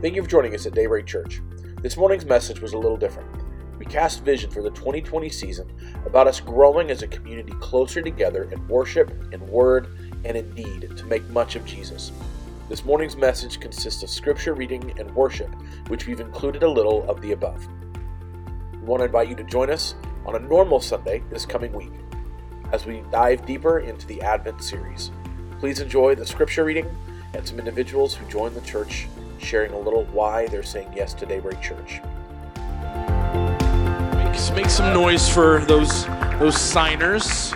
Thank you for joining us at Daybreak Church. This morning's message was a little different. We cast vision for the 2020 season about us growing as a community closer together in worship, in word, and in deed to make much of Jesus. This morning's message consists of scripture reading and worship, which we've included a little of the above. We want to invite you to join us on a normal Sunday this coming week as we dive deeper into the Advent series. Please enjoy the scripture reading and some individuals who join the church sharing a little why they're saying yes to Daybreak Church. Make, make some noise for those those signers.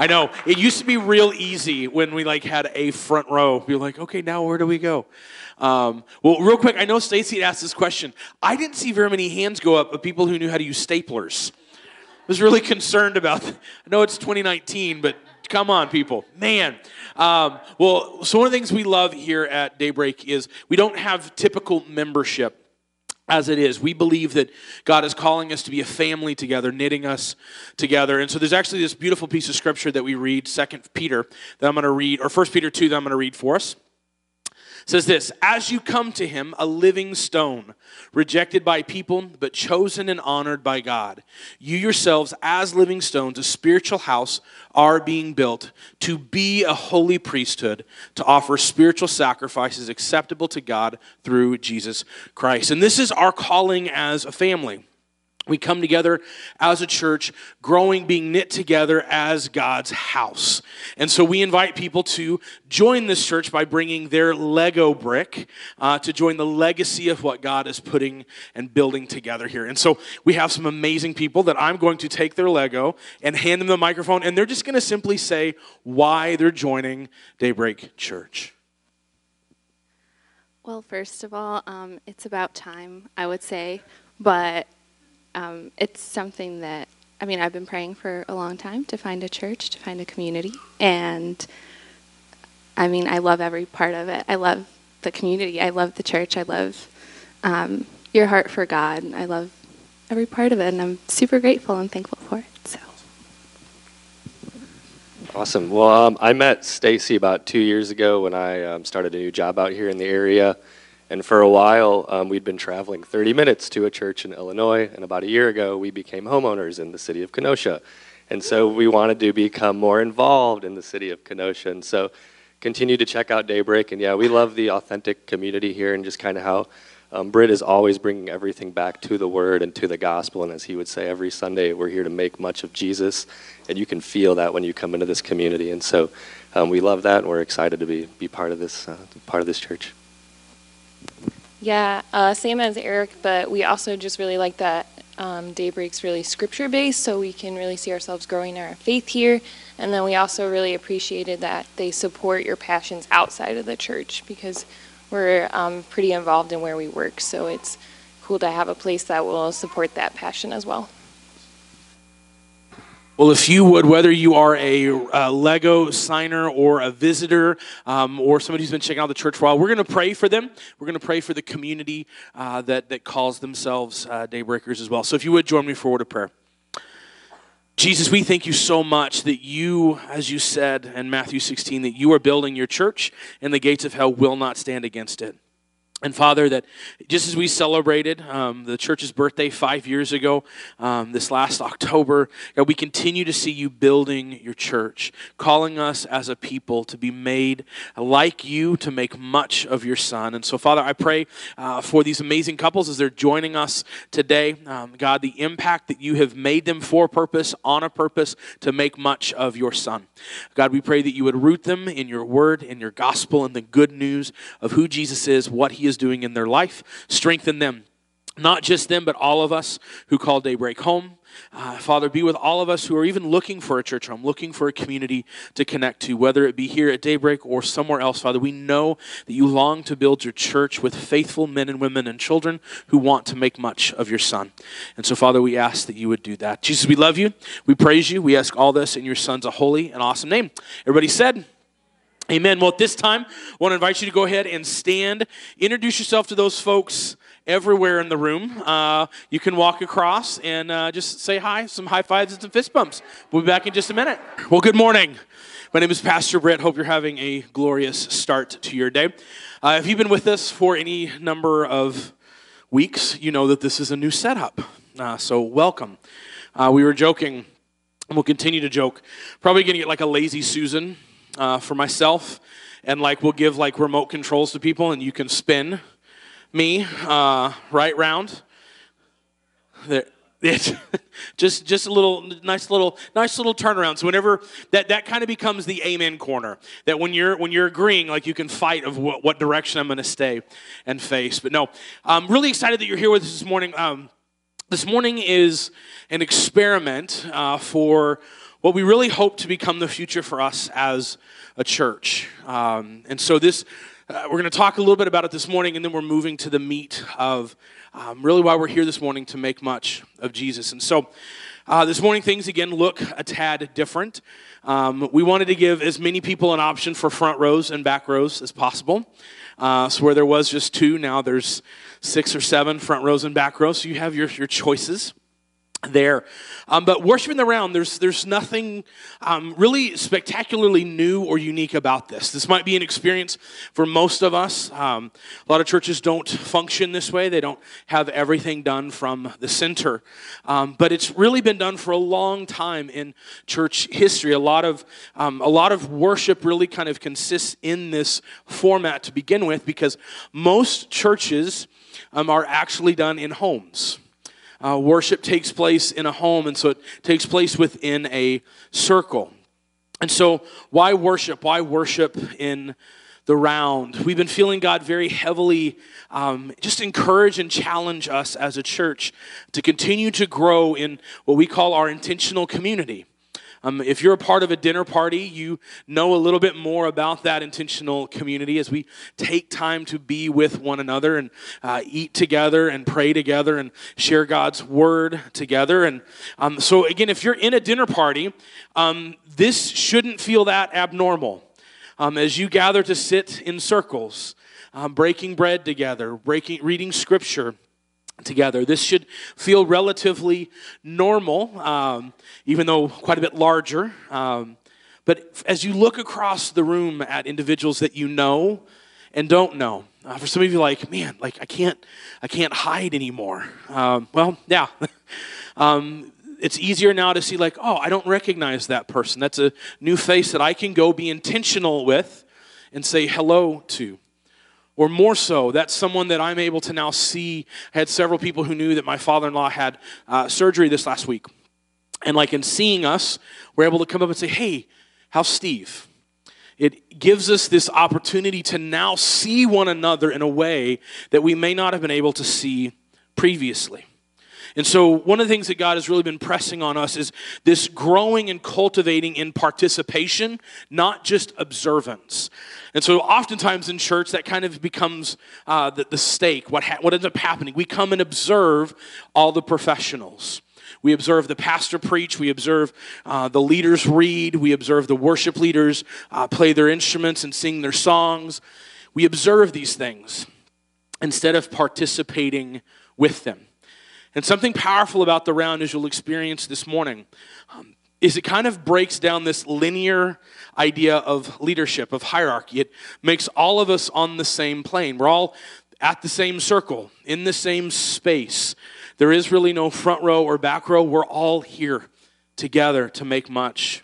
I know it used to be real easy when we like had a front row. Be like, okay, now where do we go? Um, well, real quick, I know Stacy asked this question. I didn't see very many hands go up of people who knew how to use staplers. I was really concerned about. I know it's 2019, but Come on, people. Man. Um, well, so one of the things we love here at Daybreak is we don't have typical membership as it is. We believe that God is calling us to be a family together, knitting us together. And so there's actually this beautiful piece of scripture that we read, Second Peter, that I'm going to read, or First Peter 2 that I'm going to read for us says this As you come to him, a living stone, rejected by people, but chosen and honored by God, you yourselves, as living stones, a spiritual house, are being built to be a holy priesthood, to offer spiritual sacrifices acceptable to God through Jesus Christ. And this is our calling as a family. We come together as a church, growing, being knit together as God's house. And so we invite people to join this church by bringing their Lego brick uh, to join the legacy of what God is putting and building together here. And so we have some amazing people that I'm going to take their Lego and hand them the microphone, and they're just going to simply say why they're joining Daybreak Church. Well, first of all, um, it's about time, I would say. But um, it's something that I mean I've been praying for a long time to find a church, to find a community, and I mean I love every part of it. I love the community. I love the church. I love um, your heart for God. I love every part of it, and I'm super grateful and thankful for it. So. Awesome. Well, um, I met Stacy about two years ago when I um, started a new job out here in the area. And for a while, um, we'd been traveling 30 minutes to a church in Illinois. And about a year ago, we became homeowners in the city of Kenosha. And so we wanted to become more involved in the city of Kenosha. And so continue to check out Daybreak. And yeah, we love the authentic community here and just kind of how um, Britt is always bringing everything back to the Word and to the gospel. And as he would say, every Sunday we're here to make much of Jesus. And you can feel that when you come into this community. And so um, we love that, and we're excited to be, be part of this uh, part of this church. Yeah, uh, same as Eric, but we also just really like that um, Daybreak's really scripture based, so we can really see ourselves growing our faith here. And then we also really appreciated that they support your passions outside of the church because we're um, pretty involved in where we work, so it's cool to have a place that will support that passion as well. Well, if you would, whether you are a, a Lego signer or a visitor um, or somebody who's been checking out the church for a while, we're going to pray for them. We're going to pray for the community uh, that, that calls themselves uh, Daybreakers as well. So if you would join me for a word of prayer. Jesus, we thank you so much that you, as you said in Matthew 16, that you are building your church and the gates of hell will not stand against it. And Father, that just as we celebrated um, the church's birthday five years ago, um, this last October, God, we continue to see you building your church, calling us as a people to be made like you, to make much of your Son. And so, Father, I pray uh, for these amazing couples as they're joining us today. Um, God, the impact that you have made them for purpose, on a purpose, to make much of your Son. God, we pray that you would root them in your word, in your gospel, in the good news of who Jesus is, what he is doing in their life. Strengthen them. Not just them, but all of us who call Daybreak home. Uh, Father, be with all of us who are even looking for a church home, looking for a community to connect to, whether it be here at Daybreak or somewhere else. Father, we know that you long to build your church with faithful men and women and children who want to make much of your Son. And so, Father, we ask that you would do that. Jesus, we love you. We praise you. We ask all this in your Son's a holy and awesome name. Everybody said, Amen. Well, at this time, I want to invite you to go ahead and stand, introduce yourself to those folks everywhere in the room. Uh, you can walk across and uh, just say hi, some high fives and some fist bumps. We'll be back in just a minute. Well, good morning. My name is Pastor Britt. Hope you're having a glorious start to your day. Uh, if you've been with us for any number of weeks, you know that this is a new setup. Uh, so, welcome. Uh, we were joking, and we'll continue to joke. Probably going to get like a lazy Susan uh, for myself, and like we'll give like remote controls to people, and you can spin me uh, right round. There. It's just just a little nice little nice little turnaround. So whenever that that kind of becomes the amen corner. That when you're when you're agreeing, like you can fight of what, what direction I'm going to stay and face. But no, I'm really excited that you're here with us this morning. Um, this morning is an experiment uh, for what we really hope to become the future for us as a church. Um, and so this uh, we're going to talk a little bit about it this morning, and then we're moving to the meat of um, really why we're here this morning to make much of Jesus. And so uh, this morning, things again look a tad different. Um, we wanted to give as many people an option for front rows and back rows as possible. Uh, so where there was just two, now there's six or seven front rows and back rows. So you have your, your choices there. Um, but worshiping the round, there's, there's nothing um, really spectacularly new or unique about this. This might be an experience for most of us. Um, a lot of churches don't function this way, they don't have everything done from the center. Um, but it's really been done for a long time in church history. A lot, of, um, a lot of worship really kind of consists in this format to begin with because most churches um, are actually done in homes. Uh, worship takes place in a home, and so it takes place within a circle. And so, why worship? Why worship in the round? We've been feeling God very heavily um, just encourage and challenge us as a church to continue to grow in what we call our intentional community. Um, if you're a part of a dinner party, you know a little bit more about that intentional community as we take time to be with one another and uh, eat together and pray together and share God's word together. And um, so, again, if you're in a dinner party, um, this shouldn't feel that abnormal. Um, as you gather to sit in circles, um, breaking bread together, breaking, reading scripture together. This should feel relatively normal, um, even though quite a bit larger. Um, but as you look across the room at individuals that you know and don't know, uh, for some of you, like, man, like I can't, I can't hide anymore. Um, well, yeah, um, it's easier now to see like, oh, I don't recognize that person. That's a new face that I can go be intentional with and say hello to. Or more so, that's someone that I'm able to now see. I had several people who knew that my father in law had uh, surgery this last week. And like in seeing us, we're able to come up and say, hey, how's Steve? It gives us this opportunity to now see one another in a way that we may not have been able to see previously. And so, one of the things that God has really been pressing on us is this growing and cultivating in participation, not just observance. And so, oftentimes in church, that kind of becomes uh, the, the stake. What, ha- what ends up happening? We come and observe all the professionals. We observe the pastor preach. We observe uh, the leaders read. We observe the worship leaders uh, play their instruments and sing their songs. We observe these things instead of participating with them. And something powerful about the round, as you'll experience this morning, um, is it kind of breaks down this linear idea of leadership, of hierarchy. It makes all of us on the same plane. We're all at the same circle, in the same space. There is really no front row or back row. We're all here together to make much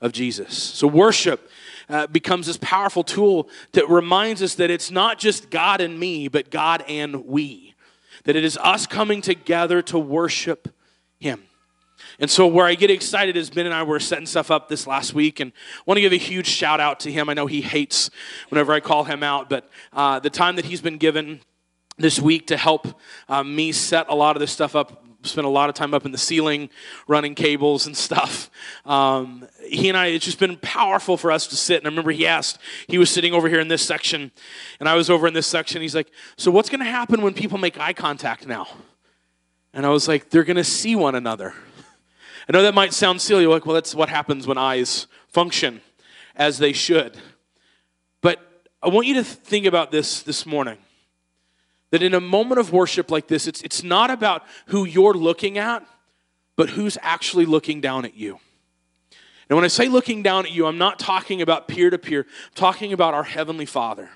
of Jesus. So, worship uh, becomes this powerful tool that reminds us that it's not just God and me, but God and we that it is us coming together to worship Him. And so, where I get excited is Ben and I were setting stuff up this last week, and want to give a huge shout out to him. I know he hates whenever I call him out, but uh, the time that he's been given this week to help uh, me set a lot of this stuff up spent a lot of time up in the ceiling running cables and stuff. Um, he and I, it's just been powerful for us to sit. And I remember he asked, he was sitting over here in this section, and I was over in this section. He's like, So what's going to happen when people make eye contact now? And I was like, They're going to see one another. I know that might sound silly, like, well, that's what happens when eyes function as they should. But I want you to think about this this morning That in a moment of worship like this, it's, it's not about who you're looking at, but who's actually looking down at you. And when I say looking down at you, I'm not talking about peer to peer, I'm talking about our Heavenly Father.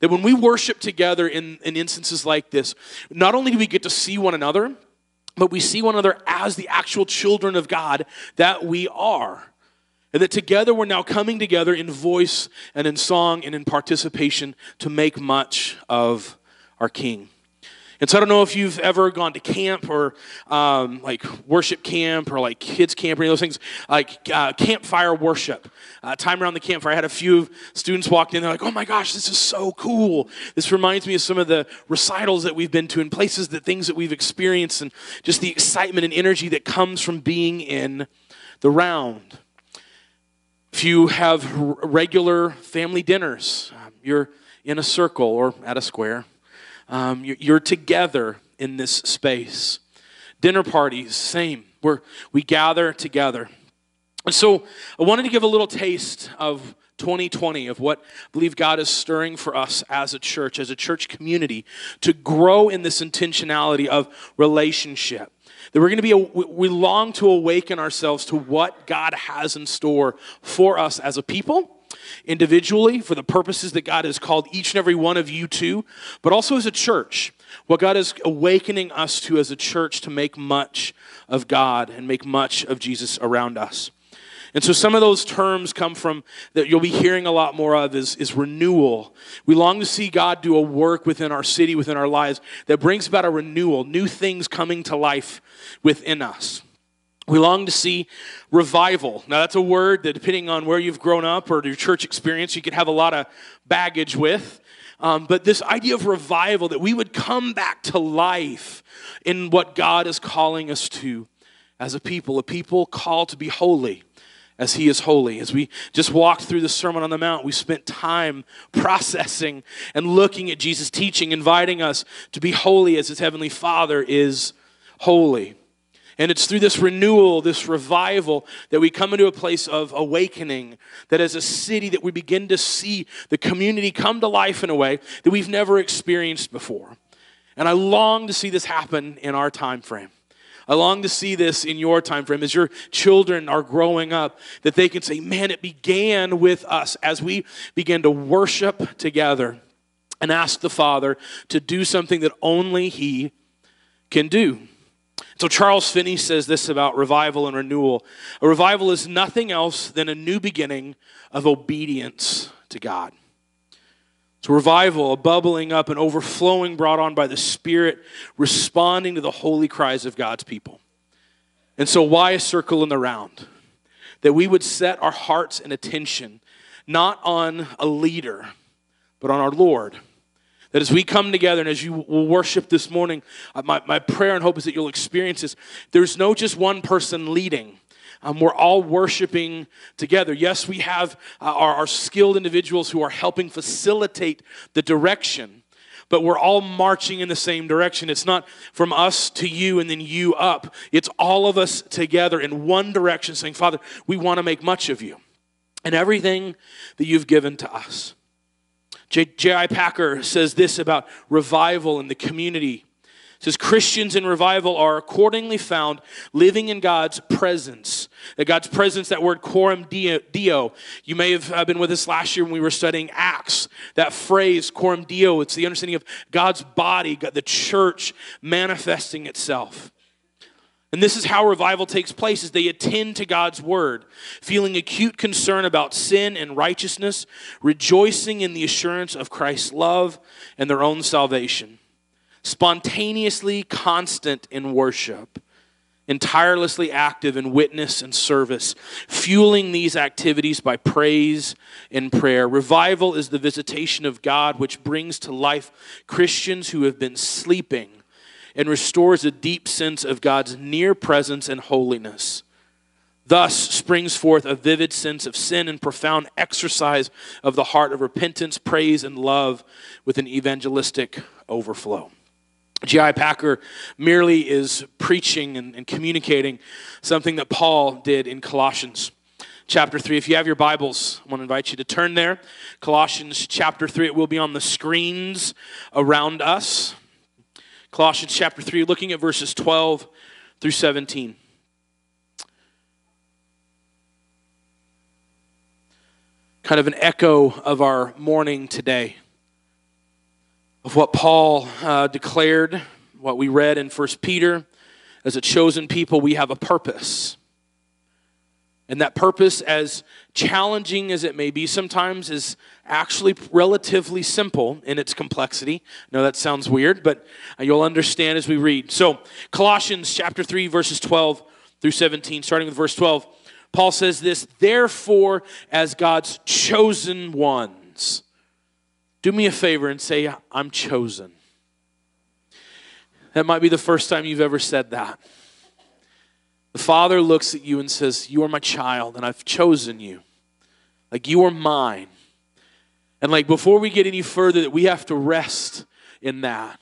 That when we worship together in, in instances like this, not only do we get to see one another, but we see one another as the actual children of God that we are. And that together we're now coming together in voice and in song and in participation to make much of our King. And so I don't know if you've ever gone to camp or um, like worship camp or like kids camp or any of those things, like uh, campfire worship. Uh, time around the campfire, I had a few students walk in. They're like, "Oh my gosh, this is so cool! This reminds me of some of the recitals that we've been to and places that things that we've experienced, and just the excitement and energy that comes from being in the round." If you have regular family dinners, um, you're in a circle or at a square um, you're together in this space. Dinner parties, same. We're, we gather together. And so I wanted to give a little taste of 2020 of what I believe God is stirring for us as a church, as a church community, to grow in this intentionality of relationship. That we're going to be, a, we long to awaken ourselves to what God has in store for us as a people individually for the purposes that God has called each and every one of you to, but also as a church. What God is awakening us to as a church to make much of God and make much of Jesus around us. And so some of those terms come from that you'll be hearing a lot more of is, is renewal. We long to see God do a work within our city, within our lives, that brings about a renewal, new things coming to life within us. We long to see revival. Now, that's a word that, depending on where you've grown up or your church experience, you could have a lot of baggage with. Um, but this idea of revival, that we would come back to life in what God is calling us to as a people, a people called to be holy as He is holy. As we just walked through the Sermon on the Mount, we spent time processing and looking at Jesus' teaching, inviting us to be holy as His Heavenly Father is holy. And it's through this renewal, this revival, that we come into a place of awakening, that as a city that we begin to see the community come to life in a way that we've never experienced before. And I long to see this happen in our time frame. I long to see this in your time frame as your children are growing up, that they can say, Man, it began with us as we began to worship together and ask the Father to do something that only He can do. So Charles Finney says this about revival and renewal. A revival is nothing else than a new beginning of obedience to God. It's revival, a bubbling up and overflowing brought on by the Spirit, responding to the holy cries of God's people. And so, why a circle in the round? That we would set our hearts and attention not on a leader, but on our Lord that as we come together and as you will worship this morning, uh, my, my prayer and hope is that you'll experience this. There's no just one person leading. Um, we're all worshiping together. Yes, we have uh, our, our skilled individuals who are helping facilitate the direction, but we're all marching in the same direction. It's not from us to you and then you up. It's all of us together in one direction saying, Father, we want to make much of you and everything that you've given to us. J.I. Packer says this about revival in the community. It says Christians in revival are accordingly found living in God's presence. That God's presence, that word coram deo. You may have uh, been with us last year when we were studying Acts. That phrase, coram deo, it's the understanding of God's body, the church manifesting itself. And this is how revival takes place as they attend to God's word, feeling acute concern about sin and righteousness, rejoicing in the assurance of Christ's love and their own salvation, spontaneously constant in worship, and tirelessly active in witness and service, fueling these activities by praise and prayer. Revival is the visitation of God which brings to life Christians who have been sleeping and restores a deep sense of God's near presence and holiness. Thus springs forth a vivid sense of sin and profound exercise of the heart of repentance, praise, and love with an evangelistic overflow. J.I. Packer merely is preaching and, and communicating something that Paul did in Colossians. chapter 3. If you have your Bibles, I want to invite you to turn there. Colossians chapter 3, it will be on the screens around us. Colossians chapter 3, looking at verses 12 through 17. Kind of an echo of our morning today, of what Paul uh, declared, what we read in 1 Peter. As a chosen people, we have a purpose. And that purpose, as challenging as it may be sometimes, is actually relatively simple in its complexity. Know that sounds weird, but you'll understand as we read. So, Colossians chapter 3, verses 12 through 17, starting with verse 12, Paul says this Therefore, as God's chosen ones, do me a favor and say, I'm chosen. That might be the first time you've ever said that. The Father looks at you and says, You are my child, and I've chosen you. Like you are mine. And like before we get any further, that we have to rest in that.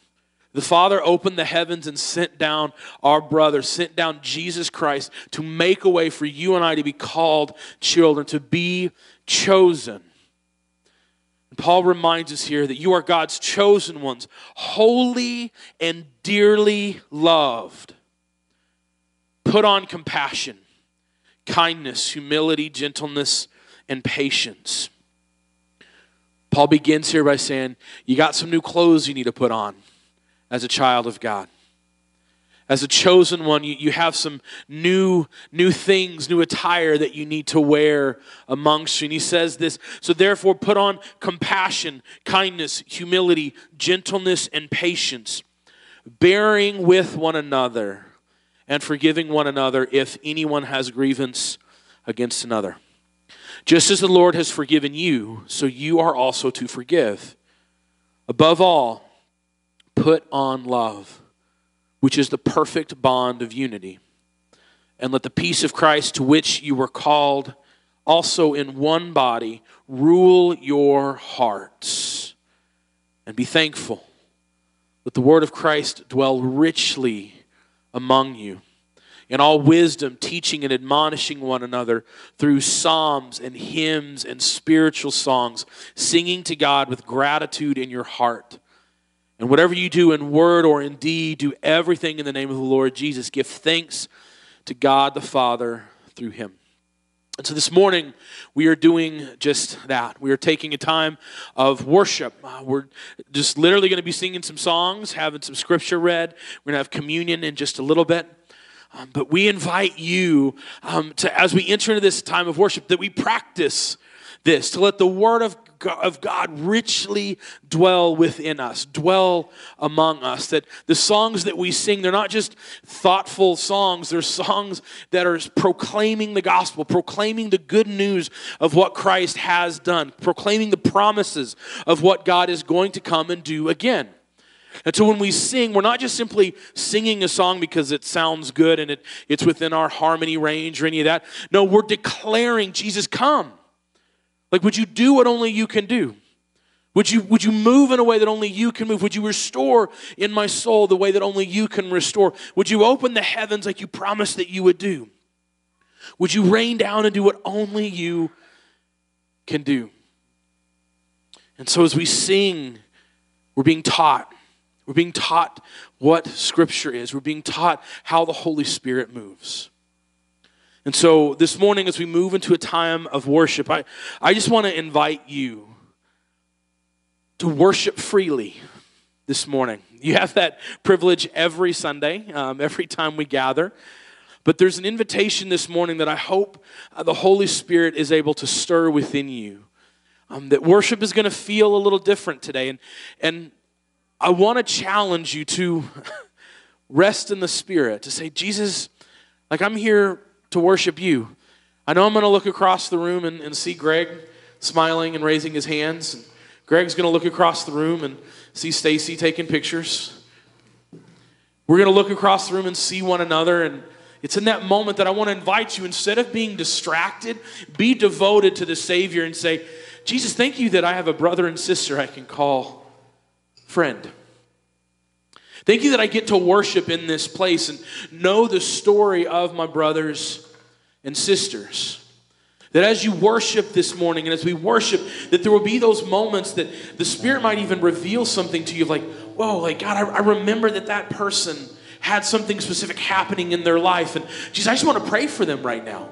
The Father opened the heavens and sent down our brother, sent down Jesus Christ to make a way for you and I to be called children, to be chosen. And Paul reminds us here that you are God's chosen ones, holy and dearly loved. Put on compassion, kindness, humility, gentleness, and patience. Paul begins here by saying, You got some new clothes you need to put on as a child of God. As a chosen one, you, you have some new, new things, new attire that you need to wear amongst you. And he says this so therefore, put on compassion, kindness, humility, gentleness, and patience, bearing with one another and forgiving one another if anyone has grievance against another. Just as the Lord has forgiven you, so you are also to forgive. Above all, put on love, which is the perfect bond of unity. And let the peace of Christ, to which you were called, also in one body, rule your hearts. And be thankful. Let the word of Christ dwell richly among you in all wisdom, teaching and admonishing one another through psalms and hymns and spiritual songs, singing to God with gratitude in your heart. And whatever you do in word or in deed, do everything in the name of the Lord Jesus. Give thanks to God the Father through him. And so this morning, we are doing just that. We are taking a time of worship. Uh, we're just literally going to be singing some songs, having some scripture read. We're going to have communion in just a little bit. Um, but we invite you um, to, as we enter into this time of worship, that we practice this, to let the Word of of God richly dwell within us, dwell among us. That the songs that we sing, they're not just thoughtful songs, they're songs that are proclaiming the gospel, proclaiming the good news of what Christ has done, proclaiming the promises of what God is going to come and do again. And so when we sing, we're not just simply singing a song because it sounds good and it, it's within our harmony range or any of that. No, we're declaring, Jesus, come. Like, would you do what only you can do? Would you, would you move in a way that only you can move? Would you restore in my soul the way that only you can restore? Would you open the heavens like you promised that you would do? Would you rain down and do what only you can do? And so as we sing, we're being taught. We're being taught what Scripture is. We're being taught how the Holy Spirit moves. And so this morning, as we move into a time of worship, I, I just want to invite you to worship freely this morning. You have that privilege every Sunday, um, every time we gather. But there's an invitation this morning that I hope uh, the Holy Spirit is able to stir within you. Um, that worship is going to feel a little different today. And, and I want to challenge you to rest in the Spirit, to say, Jesus, like I'm here to worship you. I know I'm going to look across the room and, and see Greg smiling and raising his hands. And Greg's going to look across the room and see Stacy taking pictures. We're going to look across the room and see one another. And it's in that moment that I want to invite you, instead of being distracted, be devoted to the Savior and say, Jesus, thank you that I have a brother and sister I can call friend. Thank you that I get to worship in this place and know the story of my brothers and sisters. That as you worship this morning and as we worship, that there will be those moments that the Spirit might even reveal something to you like, whoa, like God, I, I remember that that person had something specific happening in their life. And Jesus, I just want to pray for them right now.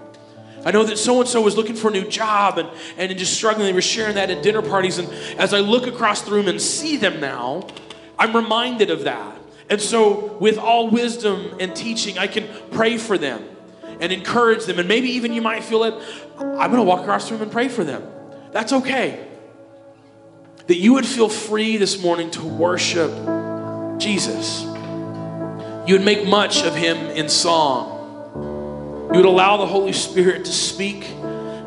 I know that so and so was looking for a new job and, and just struggling. They were sharing that at dinner parties. And as I look across the room and see them now, I'm reminded of that. And so, with all wisdom and teaching, I can pray for them and encourage them. And maybe even you might feel it, I'm going to walk across the room and pray for them. That's okay. That you would feel free this morning to worship Jesus. You would make much of him in song. You would allow the Holy Spirit to speak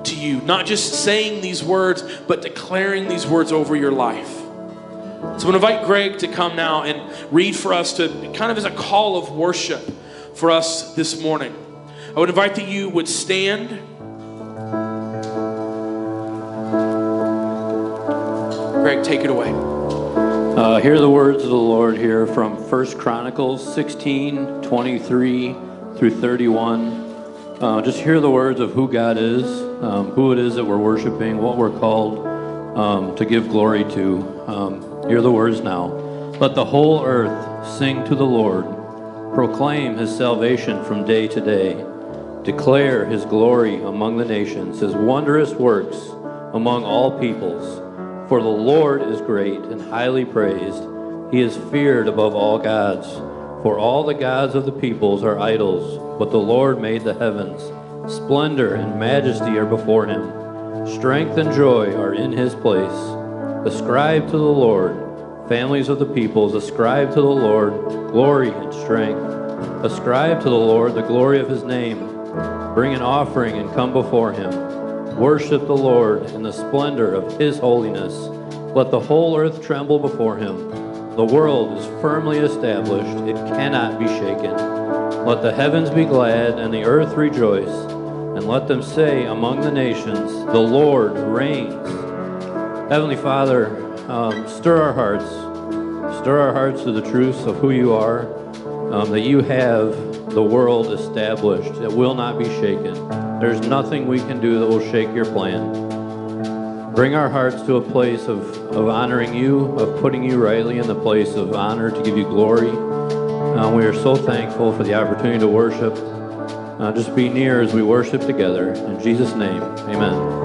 to you, not just saying these words, but declaring these words over your life. So I'm going to invite Greg to come now and read for us to kind of as a call of worship for us this morning. I would invite that you would stand. Greg, take it away. Uh, hear the words of the Lord here from 1 Chronicles 16 23 through 31. Uh, just hear the words of who God is, um, who it is that we're worshiping, what we're called um, to give glory to. Um, hear the words now. Let the whole earth sing to the Lord, proclaim his salvation from day to day. Declare his glory among the nations, his wondrous works among all peoples. For the Lord is great and highly praised. He is feared above all gods. For all the gods of the peoples are idols, but the Lord made the heavens. Splendor and majesty are before him. Strength and joy are in his place. Ascribe to the Lord, families of the peoples, ascribe to the Lord glory and strength. Ascribe to the Lord the glory of his name. Bring an offering and come before him. Worship the Lord in the splendor of his holiness. Let the whole earth tremble before him. The world is firmly established, it cannot be shaken. Let the heavens be glad and the earth rejoice, and let them say among the nations, The Lord reigns. Heavenly Father, um, stir our hearts. Stir our hearts to the truth of who you are, um, that you have the world established. It will not be shaken. There's nothing we can do that will shake your plan. Bring our hearts to a place of, of honoring you, of putting you rightly in the place of honor to give you glory. Uh, we are so thankful for the opportunity to worship. Uh, just be near as we worship together. In Jesus' name, amen.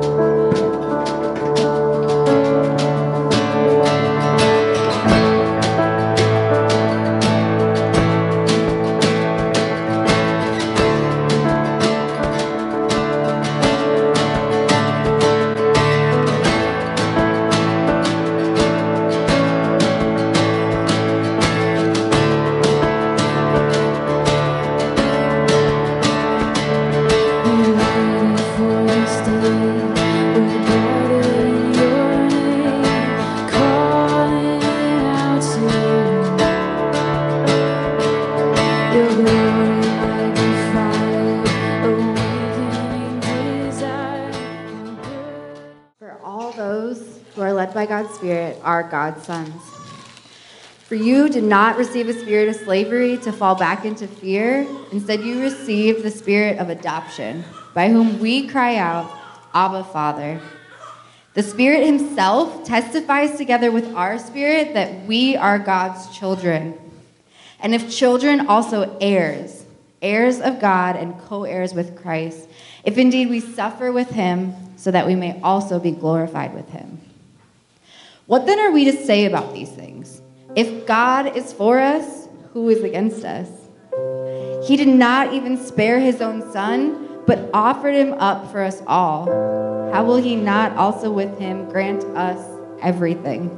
God's sons. For you did not receive a spirit of slavery to fall back into fear. Instead, you received the spirit of adoption, by whom we cry out, Abba, Father. The Spirit Himself testifies together with our spirit that we are God's children. And if children, also heirs, heirs of God and co heirs with Christ, if indeed we suffer with Him, so that we may also be glorified with Him. What then are we to say about these things? If God is for us, who is against us? He did not even spare his own son, but offered him up for us all. How will he not also with him grant us everything?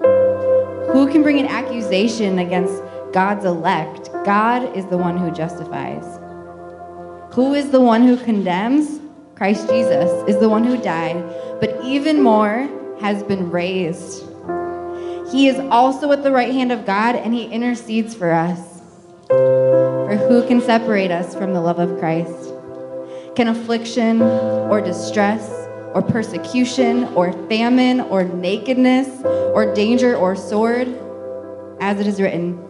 Who can bring an accusation against God's elect? God is the one who justifies. Who is the one who condemns? Christ Jesus is the one who died, but even more, has been raised. He is also at the right hand of God, and he intercedes for us. For who can separate us from the love of Christ? Can affliction or distress or persecution or famine or nakedness or danger or sword? As it is written,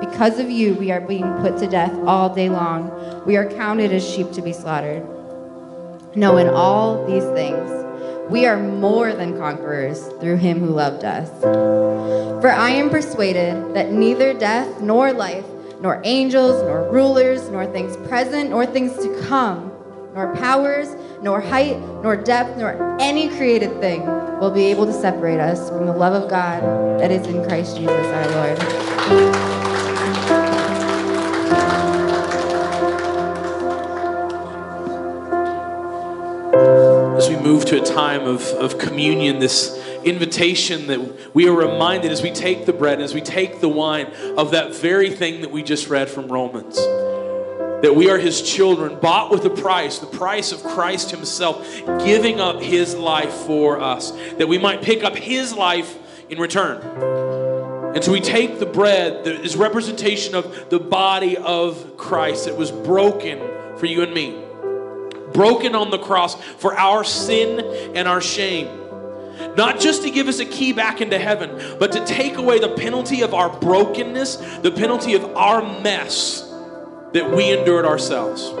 because of you we are being put to death all day long. We are counted as sheep to be slaughtered. No, in all these things, we are more than conquerors through him who loved us. For I am persuaded that neither death nor life, nor angels, nor rulers, nor things present, nor things to come, nor powers, nor height, nor depth, nor any created thing will be able to separate us from the love of God that is in Christ Jesus our Lord. Move to a time of, of communion, this invitation that we are reminded as we take the bread, as we take the wine, of that very thing that we just read from Romans. That we are his children, bought with a price, the price of Christ himself, giving up his life for us, that we might pick up his life in return. And so we take the bread that is representation of the body of Christ that was broken for you and me, broken on the cross for our sin and our shame. Not just to give us a key back into heaven, but to take away the penalty of our brokenness, the penalty of our mess that we endured ourselves.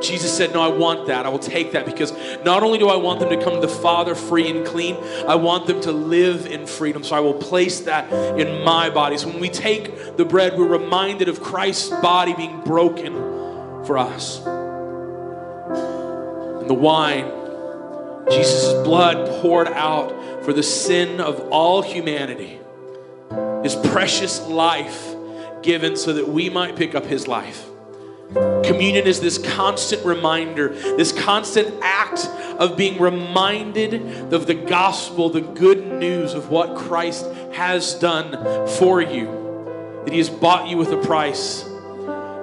Jesus said, No, I want that. I will take that because not only do I want them to come to the Father free and clean, I want them to live in freedom. So I will place that in my body. So when we take the bread, we're reminded of Christ's body being broken for us. And the wine, Jesus' blood poured out for the sin of all humanity, his precious life given so that we might pick up his life. Communion is this constant reminder, this constant act of being reminded of the gospel, the good news of what Christ has done for you, that He has bought you with a price,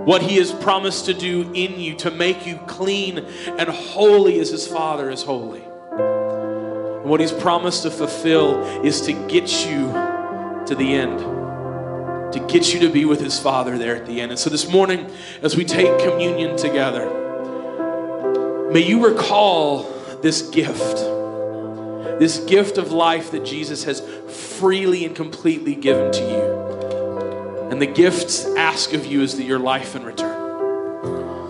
what He has promised to do in you to make you clean and holy as His Father is holy. And what He's promised to fulfill is to get you to the end to get you to be with his father there at the end. And so this morning, as we take communion together, may you recall this gift, this gift of life that Jesus has freely and completely given to you. And the gift ask of you is that your life in return.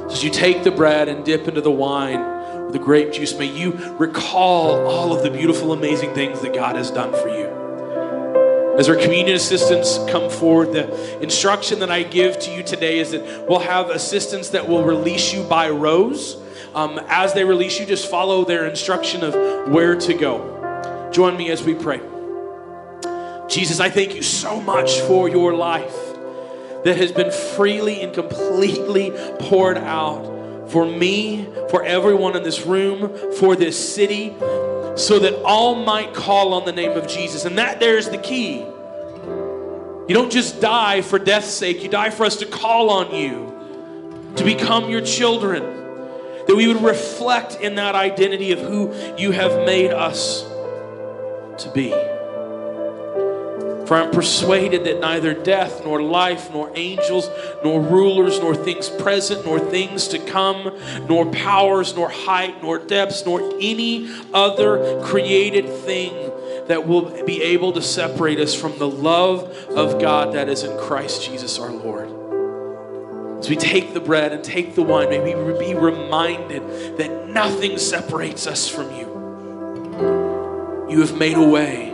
So as you take the bread and dip into the wine, the grape juice, may you recall all of the beautiful, amazing things that God has done for you. As our communion assistants come forward, the instruction that I give to you today is that we'll have assistants that will release you by rows. Um, as they release you, just follow their instruction of where to go. Join me as we pray. Jesus, I thank you so much for your life that has been freely and completely poured out for me, for everyone in this room, for this city, so that all might call on the name of Jesus. And that there's the key. You don't just die for death's sake, you die for us to call on you, to become your children, that we would reflect in that identity of who you have made us to be. For I'm persuaded that neither death, nor life, nor angels, nor rulers, nor things present, nor things to come, nor powers, nor height, nor depths, nor any other created thing that will be able to separate us from the love of God that is in Christ Jesus our Lord. As we take the bread and take the wine, may we be reminded that nothing separates us from you. You have made a way.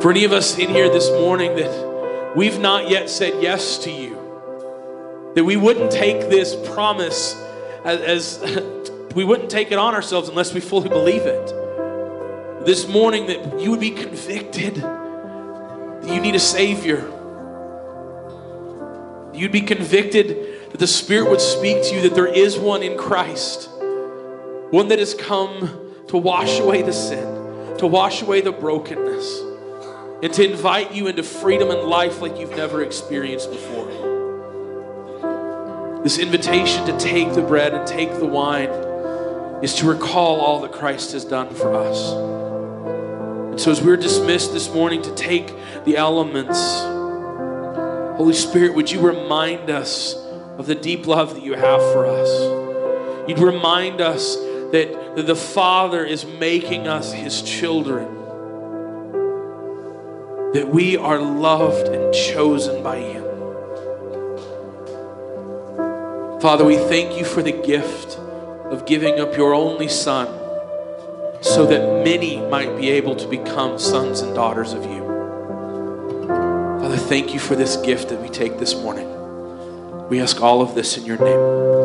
For any of us in here this morning that we've not yet said yes to you, that we wouldn't take this promise as, as we wouldn't take it on ourselves unless we fully believe it. This morning, that you would be convicted that you need a Savior. You'd be convicted that the Spirit would speak to you that there is one in Christ, one that has come to wash away the sin, to wash away the brokenness and to invite you into freedom and life like you've never experienced before. This invitation to take the bread and take the wine is to recall all that Christ has done for us. And so, as we're dismissed this morning to take the elements, Holy Spirit, would you remind us of the deep love that you have for us? You'd remind us that the Father is making us his children that we are loved and chosen by Him. Father, we thank you for the gift of giving up your only son so that many might be able to become sons and daughters of you. Father, thank you for this gift that we take this morning. We ask all of this in your name.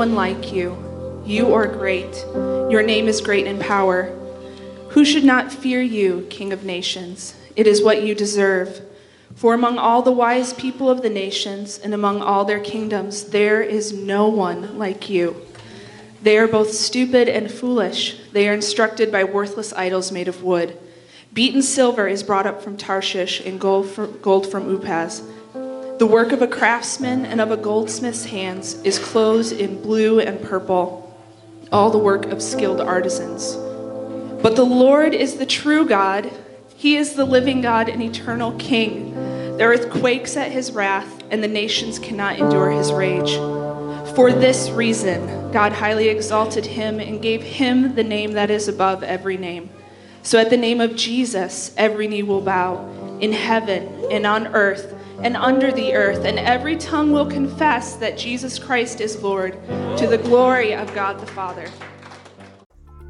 One like you. You are great. Your name is great in power. Who should not fear you, King of nations? It is what you deserve. For among all the wise people of the nations and among all their kingdoms, there is no one like you. They are both stupid and foolish. They are instructed by worthless idols made of wood. Beaten silver is brought up from Tarshish, and gold, fr- gold from Uphaz. The work of a craftsman and of a goldsmith's hands is clothes in blue and purple, all the work of skilled artisans. But the Lord is the true God. He is the living God and eternal King. The earth quakes at his wrath, and the nations cannot endure his rage. For this reason, God highly exalted him and gave him the name that is above every name. So at the name of Jesus, every knee will bow in heaven and on earth and under the earth, and every tongue will confess that Jesus Christ is Lord to the glory of God the Father.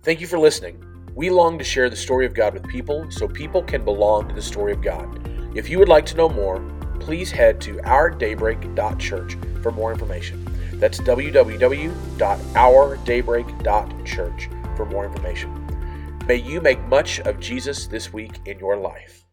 Thank you for listening. We long to share the story of God with people so people can belong to the story of God. If you would like to know more, please head to ourdaybreak.church for more information. That's www.ourdaybreak.church for more information. May you make much of Jesus this week in your life.